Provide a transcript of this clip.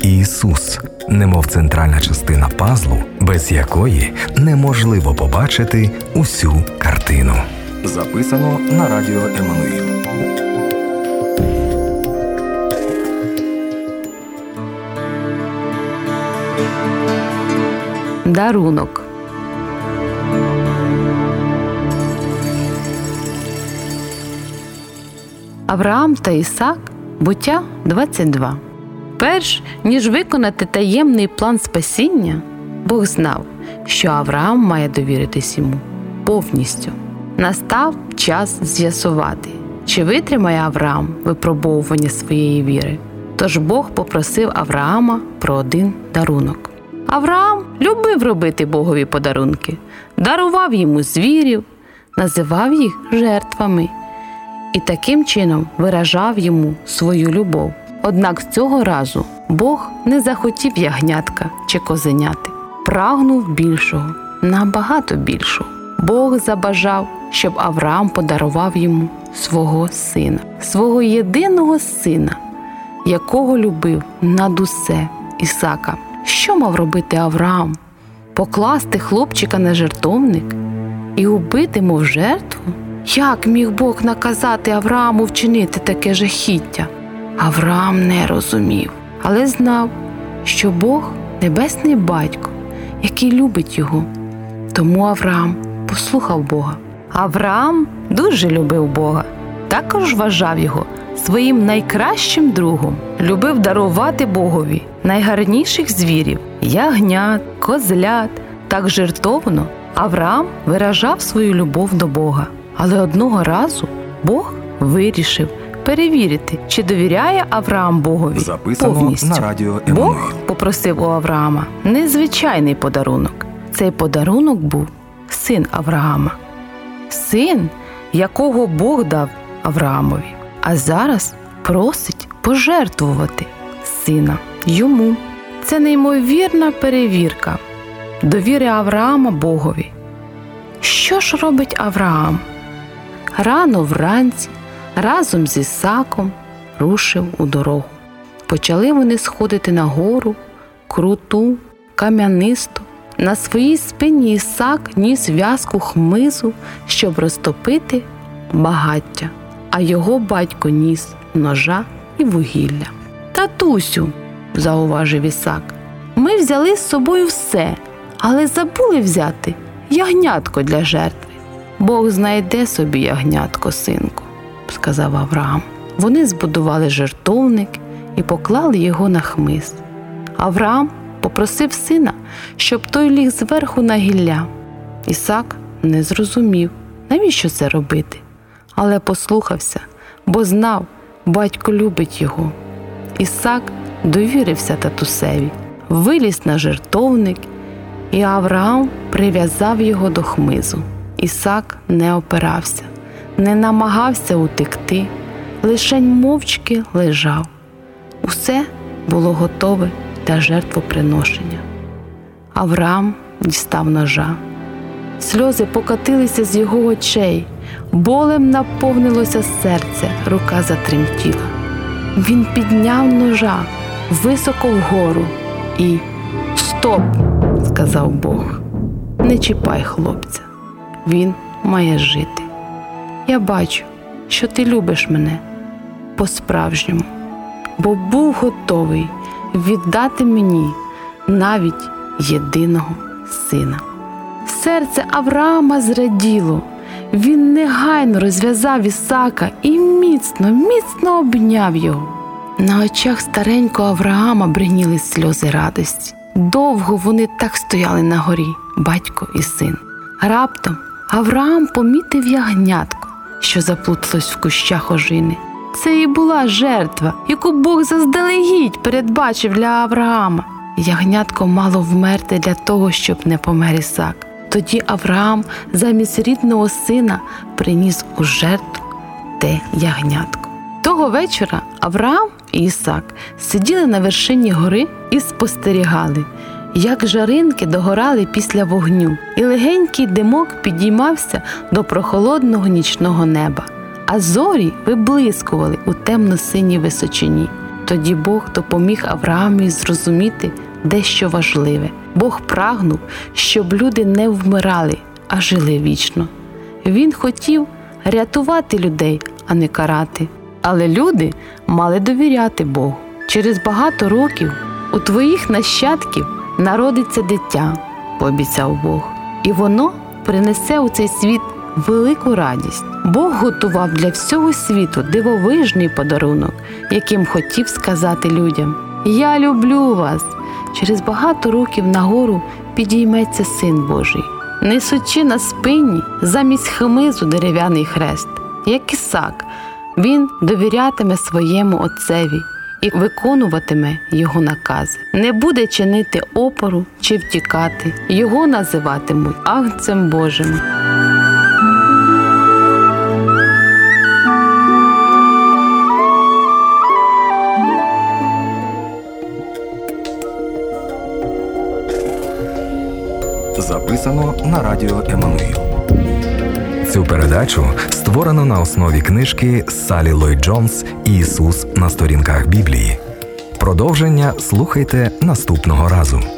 Ісус, немов центральна частина пазлу, без якої неможливо побачити усю картину. Записано на радіо Еммануїл. Дарунок. Авраам та Ісак буття 22. Перш ніж виконати таємний план спасіння, Бог знав, що Авраам має довіритись йому повністю. Настав час з'ясувати, чи витримає Авраам випробовування своєї віри. Тож Бог попросив Авраама про один дарунок. Авраам любив робити Богові подарунки, дарував йому звірів, називав їх жертвами і таким чином виражав йому свою любов. Однак з цього разу Бог не захотів ягнятка чи козеняти, прагнув більшого, набагато більшого. Бог забажав, щоб Авраам подарував йому свого сина, свого єдиного сина, якого любив над усе Ісака. Що мав робити Авраам? Покласти хлопчика на жертовник і убити, мов жертву? Як міг Бог наказати Аврааму вчинити таке жахіття? Авраам не розумів, але знав, що Бог небесний батько, який любить його. Тому Авраам послухав Бога. Авраам дуже любив Бога, також вважав його своїм найкращим другом, любив дарувати Богові найгарніших звірів, ягнят, козлят. Так жертовно Авраам виражав свою любов до Бога. Але одного разу Бог вирішив перевірити, чи довіряє Авраам Богові Записано повністю. на радіо Бог попросив у Авраама незвичайний подарунок. Цей подарунок був син Авраама, син, якого Бог дав Авраамові, а зараз просить пожертвувати сина йому. Це неймовірна перевірка довіри Авраама Богові. Що ж робить Авраам? Рано вранці разом з Ісаком рушив у дорогу. Почали вони сходити на гору, круту, кам'янисту. На своїй спині Ісак ніс в'язку хмизу, щоб розтопити багаття, а його батько ніс ножа і вугілля. Татусю, зауважив Ісак, ми взяли з собою все, але забули взяти ягнятко для жертви. Бог знайде собі ягнятко, синку, сказав Авраам. Вони збудували жертовник і поклали його на хмиз. Авраам попросив сина, щоб той ліг зверху на гілля. Ісак не зрозумів, навіщо це робити, але послухався, бо знав, батько любить його. Ісак довірився татусеві, виліз на жертовник, і Авраам прив'язав його до хмизу. Ісак не опирався, не намагався утекти, лишень мовчки лежав. Усе було готове для жертвоприношення. Авраам дістав ножа. Сльози покотилися з його очей, болем наповнилося серце, рука затремтіла. Він підняв ножа високо вгору і Стоп! сказав Бог. Не чіпай хлопця, він має жити. Я бачу, що ти любиш мене по-справжньому, бо був готовий віддати мені навіть єдиного сина. Серце Авраама зраділо. Він негайно розв'язав Ісака і міцно, міцно обняв його. На очах старенького Авраама бриніли сльози радості. Довго вони так стояли на горі, батько і син. Раптом Авраам помітив ягнятко, що заплуталось в кущах ожини. Це і була жертва, яку Бог заздалегідь передбачив для Авраама. ягнятко мало вмерти для того, щоб не помер Ісак. Тоді Авраам замість рідного сина приніс у жертву те ягнятко. Того вечора Авраам і Ісак сиділи на вершині гори і спостерігали, як жаринки догорали після вогню, і легенький димок підіймався до прохолодного нічного неба, а зорі виблискували у темно-синій височині. Тоді Бог допоміг Авраамі зрозуміти дещо важливе. Бог прагнув, щоб люди не вмирали, а жили вічно. Він хотів рятувати людей, а не карати. Але люди мали довіряти Богу. Через багато років у твоїх нащадків народиться дитя, пообіцяв Бог, і воно принесе у цей світ велику радість. Бог готував для всього світу дивовижний подарунок, яким хотів сказати людям: Я люблю вас. Через багато років нагору підійметься син Божий, несучи на спині замість хмизу дерев'яний хрест, як Ісак, він довірятиме своєму отцеві і виконуватиме його накази, не буде чинити опору чи втікати, його називатимуть Агнцем Божим. Записано на радіо Еммануїл. Цю передачу створено на основі книжки Салі Ллойд Джонс Ісус на сторінках Біблії. Продовження слухайте наступного разу.